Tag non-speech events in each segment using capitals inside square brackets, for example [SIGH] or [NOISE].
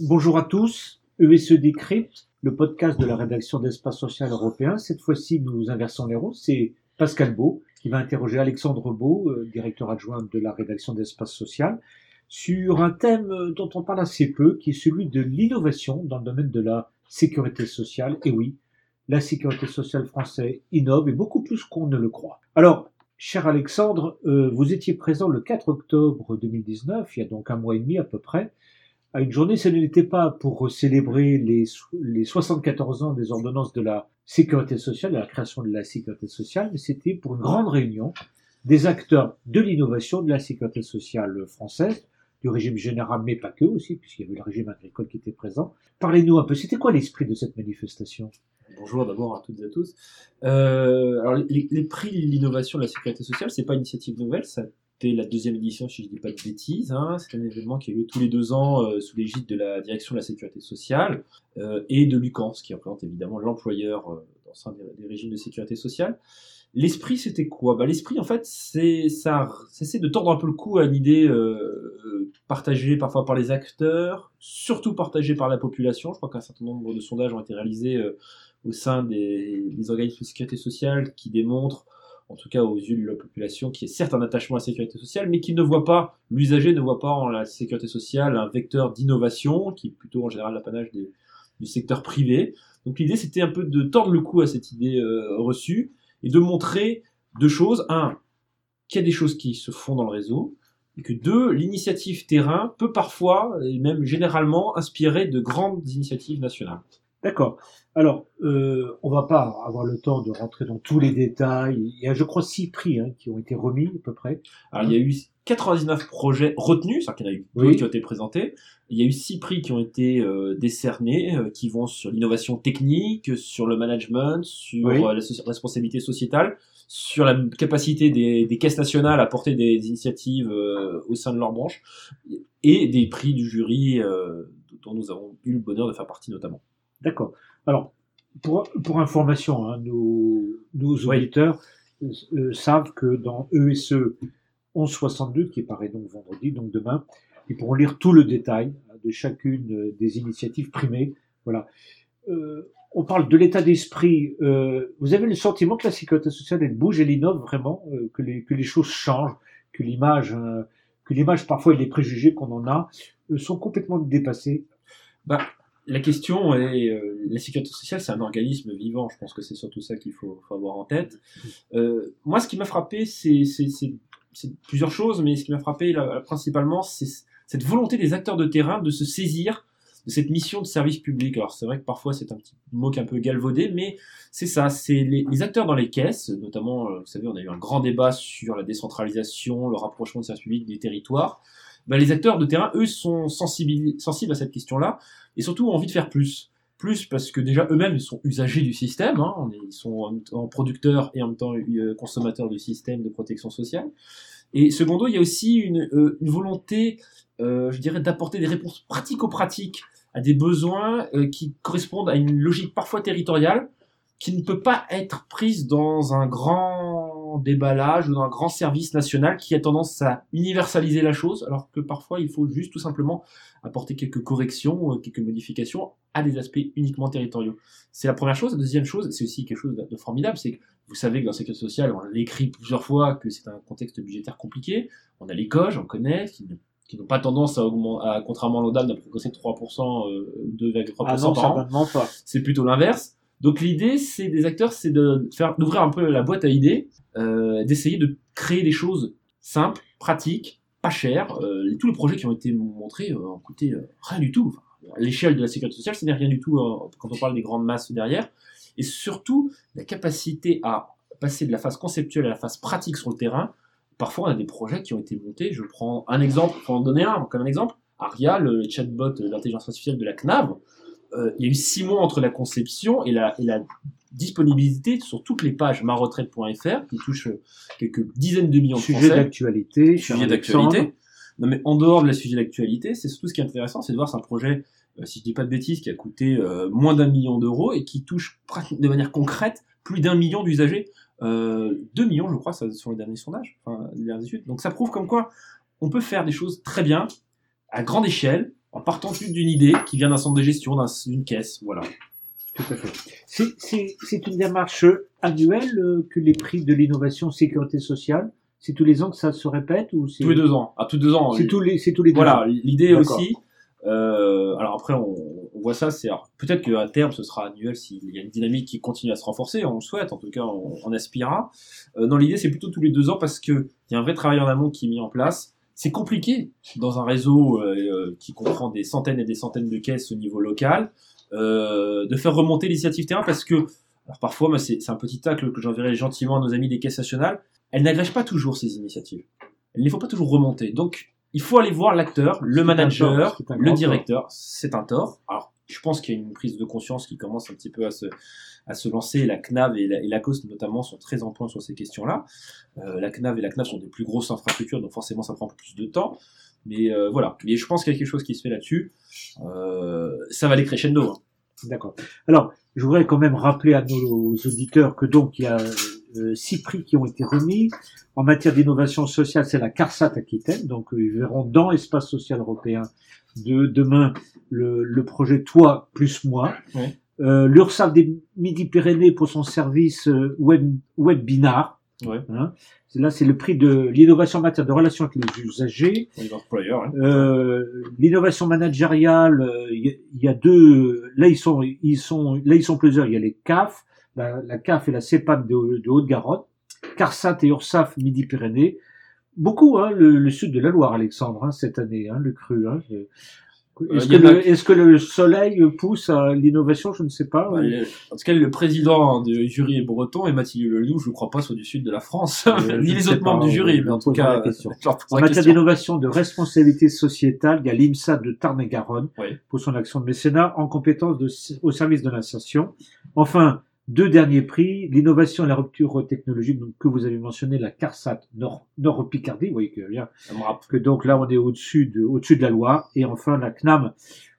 Bonjour à tous, ESE Décrypte, le podcast de la rédaction d'Espace Social Européen. Cette fois-ci, nous inversons les rôles. C'est Pascal Beau qui va interroger Alexandre Beau, euh, directeur adjoint de la rédaction d'Espace Social, sur un thème euh, dont on parle assez peu, qui est celui de l'innovation dans le domaine de la sécurité sociale. Et oui, la sécurité sociale française innove et beaucoup plus qu'on ne le croit. Alors, cher Alexandre, euh, vous étiez présent le 4 octobre 2019, il y a donc un mois et demi à peu près, à une journée, ce n'était pas pour célébrer les, les 74 ans des ordonnances de la sécurité sociale, de la création de la sécurité sociale, mais c'était pour une grande réunion des acteurs de l'innovation de la sécurité sociale française, du régime général, mais pas que aussi, puisqu'il y avait le régime agricole qui était présent. Parlez-nous un peu, c'était quoi l'esprit de cette manifestation? Bonjour d'abord à toutes et à tous. Euh, alors les, les prix de l'innovation de la sécurité sociale, c'est pas une initiative nouvelle, ça la deuxième édition, si je ne dis pas de bêtises. Hein. C'est un événement qui a lieu tous les deux ans euh, sous l'égide de la direction de la sécurité sociale euh, et de l'UCANS, qui représente évidemment l'employeur euh, dans sein des, régimes de sécurité sociale. L'esprit, c'était quoi? Bah, L'esprit, en fait, c'est ça, c'est de tordre un peu le cou à une idée partagée parfois par les acteurs, surtout partagée par la population. Je crois qu'un certain nombre de sondages ont été réalisés au sein des, des organismes de sécurité sociale qui démontrent en tout cas aux yeux de la population, qui est certes un attachement à la sécurité sociale, mais qui ne voit pas, l'usager ne voit pas en la sécurité sociale un vecteur d'innovation, qui est plutôt en général l'apanage du secteur privé. Donc l'idée, c'était un peu de tordre le cou à cette idée euh, reçue et de montrer deux choses. Un, qu'il y a des choses qui se font dans le réseau, et que deux, l'initiative terrain peut parfois, et même généralement, inspirer de grandes initiatives nationales. D'accord. Alors, euh, on va pas avoir le temps de rentrer dans tous les détails. Il y a, je crois, six prix hein, qui ont été remis à peu près. Alors, il y a eu 99 projets retenus, c'est-à-dire qu'il y en a eu deux qui ont été présentés. Il y a eu six prix qui ont été euh, décernés, euh, qui vont sur l'innovation technique, sur le management, sur euh, la responsabilité sociétale, sur la capacité des, des, caisses nationales à porter des initiatives au sein de leur branche, et des prix du jury dont nous avons eu le bonheur de faire partie notamment. D'accord. Alors, pour, pour information, hein, nos, nos auditeurs euh, euh, savent que dans ESE 1162, qui paraît donc vendredi, donc demain, ils pourront lire tout le détail hein, de chacune euh, des initiatives primées. Voilà. Euh, on parle de l'état d'esprit. Euh, vous avez le sentiment que la sécurité sociale elle bouge, elle innove vraiment, que les que les choses changent, que l'image, que l'image parfois et les préjugés qu'on en a sont complètement dépassés. Bah, la question est, euh, la sécurité sociale, c'est un organisme vivant. Je pense que c'est surtout ça qu'il faut, avoir en tête. Euh, moi, ce qui m'a frappé, c'est plusieurs choses, mais ce qui m'a frappé principalement, c'est cette volonté des acteurs de terrain de se saisir de cette mission de service public. Alors c'est vrai que parfois c'est un petit mot qui est un peu galvaudé, mais c'est ça, c'est les, acteurs dans les caisses, notamment, euh, vous savez, on a eu un grand débat sur la décentralisation, le rapprochement du service public des territoires. Ben, les acteurs de terrain, eux, sont sensibles, à cette question-là, et surtout ont envie de faire plus. Plus parce que déjà eux-mêmes ils sont usagers du système, hein, ils sont en, temps producteurs et en même temps euh, consommateurs du système de protection sociale. Et secondo, il y a aussi une, euh, volonté, euh, je dirais, d'apporter des réponses pratico-pratiques à des besoins qui correspondent à une logique parfois territoriale, qui ne peut pas être prise dans un grand déballage ou dans un grand service national qui a tendance à universaliser la chose, alors que parfois il faut juste tout simplement apporter quelques corrections, euh, quelques modifications à des aspects uniquement territoriaux. C'est la première chose. La deuxième chose, c'est aussi quelque chose de formidable, c'est que vous savez que dans la sécurité sociale, on l'a écrit plusieurs fois que c'est un contexte budgétaire compliqué. On a les coges, on connaît, qui, n'ont pas tendance à, augmenter, à contrairement à l'ODAM, de progresser de 3%, euh, 2,3% ah par an. C'est plutôt l'inverse. Donc l'idée, c'est des acteurs, c'est de faire d'ouvrir un peu la boîte à idées, euh, d'essayer de créer des choses simples, pratiques, pas chères. Euh, tous les projets qui ont été montrés euh, ont coûté rien du tout. Enfin, L'échelle de la sécurité sociale, ce n'est rien du tout quand on parle des grandes masses derrière. Et surtout, la capacité à passer de la phase conceptuelle à la phase pratique sur le terrain. Parfois, on a des projets qui ont été montés. Je prends un exemple, pour en donner un comme un exemple. Aria, le chatbot d'intelligence artificielle de la CNAV, euh, il y a eu six mois entre la conception et la, disponibilité sur toutes les pages maretraite.fr qui touche euh, quelques dizaines de millions de Sujet d'actualité. Sujet d'actualité. Non mais en dehors de la sujet d'actualité, c'est surtout ce qui est intéressant, c'est de voir c'est un projet, euh, si je dis pas de bêtises, qui a coûté moins d'un million d'euros et qui touche de manière concrète plus d'un million d'usagers 2 millions, je crois, ça sur les derniers sondages, enfin, les dernières études. Donc ça prouve comme quoi on peut faire des choses très bien, à grande échelle, en partant d'une idée qui vient d'un centre de gestion, d'une caisse, voilà. Tout à fait. C'est une démarche annuelle euh, que les prix de l'innovation sécurité sociale c'est tous les ans que ça se répète ou Tous les deux ans. À tous deux ans. C'est tous les, tous les deux Voilà, l'idée aussi. Euh, alors après, on, on voit ça, c'est peut-être qu'à terme, ce sera annuel s'il y a une dynamique qui continue à se renforcer. On le souhaite, en tout cas, on, on aspirera. Euh, non, l'idée, c'est plutôt tous les deux ans parce que il y a un vrai travail en amont qui est mis en place. C'est compliqué dans un réseau euh, euh qui comprend des centaines et des centaines de caisses au niveau local euh, de faire remonter l'initiative terrain parce que alors parfois, c'est un petit tacle que j'enverrai gentiment à nos amis des caisses nationales elles n'agrègent pas toujours ces initiatives. Elles ne faut pas toujours remonter. Donc, il faut aller voir l'acteur, le manager, le directeur. C'est un tort. Alors, je pense qu'il y a une prise de conscience qui commence un petit peu à se, à se lancer. La CNAV et la, COST notamment sont très en point sur ces questions-là. Euh, la CNAV et la CNAV sont des plus grosses infrastructures, donc forcément ça prend plus de temps. Mais euh, voilà. Mais je pense qu'il y a quelque chose qui se fait là-dessus. Euh, ça va aller crescendo. Hein. D'accord. Alors, je voudrais quand même rappeler à nos auditeurs que donc il y a six prix qui ont été remis. En matière d'innovation sociale, c'est la CARSAT Aquitaine. Donc, euh, ils verront dans l'espace social européen de demain le, le projet Toi plus moi. Euh, L'URSSAF des Midi-Pyrénées pour son service euh, web, webinar. Ouais. Hein. Là, c'est le prix de l'innovation en matière de relations avec les usagers. Euh, l'innovation managériale, il y, a deux. Là, ils sont, ils sont, là, ils sont plusieurs. Il y a les CAF, la, CAF et la CEPAM de, de Haute-Garonne, CARSAT et URSAF Midi-Pyrénées. Beaucoup, hein, le, sud de la Loire, Alexandre, hein, cette année, hein, le cru. Hein, euh, est-ce que, le soleil pousse à l'innovation Je ne sais pas. en tout cas, le président du jury est breton et Mathilde Leloup, je ne crois pas, soit du sud de la France, [LAUGHS] ni les autres membres du jury, mais en tout cas. [LAUGHS] En matière d'innovation de responsabilité sociétale, il y a l'IMSA de Tarn-et-Garonne pour son action de mécénat en compétence de, au service de l'insertion. Enfin, deux derniers prix, l'innovation et la rupture technologique que vous avez mentionné, la CARSAT Nord, Nord Picardie, vous voyez que, bien, que donc là on est au-dessus de, au-dessus de la loi, et enfin la CNAM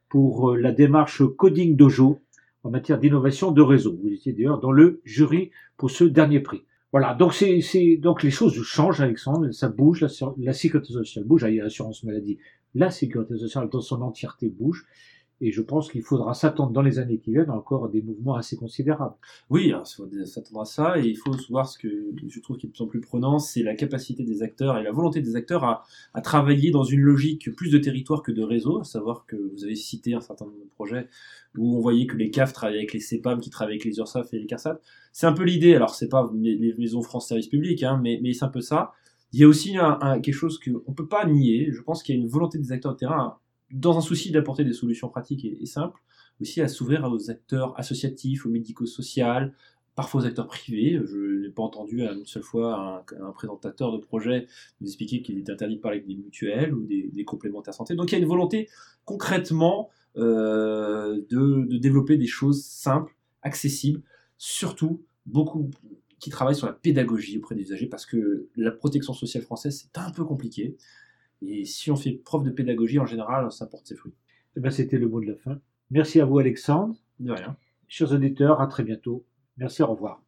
pour euh, la démarche Coding Dojo en matière d'innovation de réseau. Vous étiez d'ailleurs dans le jury pour ce dernier prix. Voilà, donc c'est, c'est donc les choses changent, Alexandre, ça bouge, la, la sécurité sociale bouge, l'assurance maladie, la sécurité sociale dans son entièreté bouge. Et je pense qu'il faudra s'attendre dans les années qui viennent encore à des mouvements assez considérables. Oui, il faut s'attendre à ça. Et il faut voir ce que je trouve qui est de plus en plus prenant, c'est la capacité des acteurs et la volonté des acteurs à, travailler dans une logique plus de territoire que de réseau. À savoir que vous avez cité un certain nombre de projets où on voyait que les CAF travaillaient avec les CEPAM, qui travaillaient avec les URSAF et les CARSAT. C'est un peu l'idée. Alors, c'est pas les maisons France Service Public, hein, mais, c'est un peu ça. Il y a aussi quelque chose qu'on ne peut pas nier. Je pense qu'il y a une volonté des acteurs de terrain dans un souci d'apporter des solutions pratiques et, simples, aussi à s'ouvrir aux acteurs associatifs, aux médico-sociaux, parfois aux acteurs privés. Je n'ai pas entendu une seule fois un, présentateur de projet nous expliquer qu'il était interdit de parler avec des mutuelles ou des, complémentaires santé. Donc il y a une volonté concrètement euh, de, de, développer des choses simples, accessibles, surtout beaucoup qui travaillent sur la pédagogie auprès des usagers parce que la protection sociale française c'est un peu compliqué. Et si on fait preuve de pédagogie, en général, ça porte ses fruits. Eh ben, c'était le mot de la fin. Merci à vous, Alexandre. De rien. Chers auditeurs, à très bientôt. Merci, au revoir.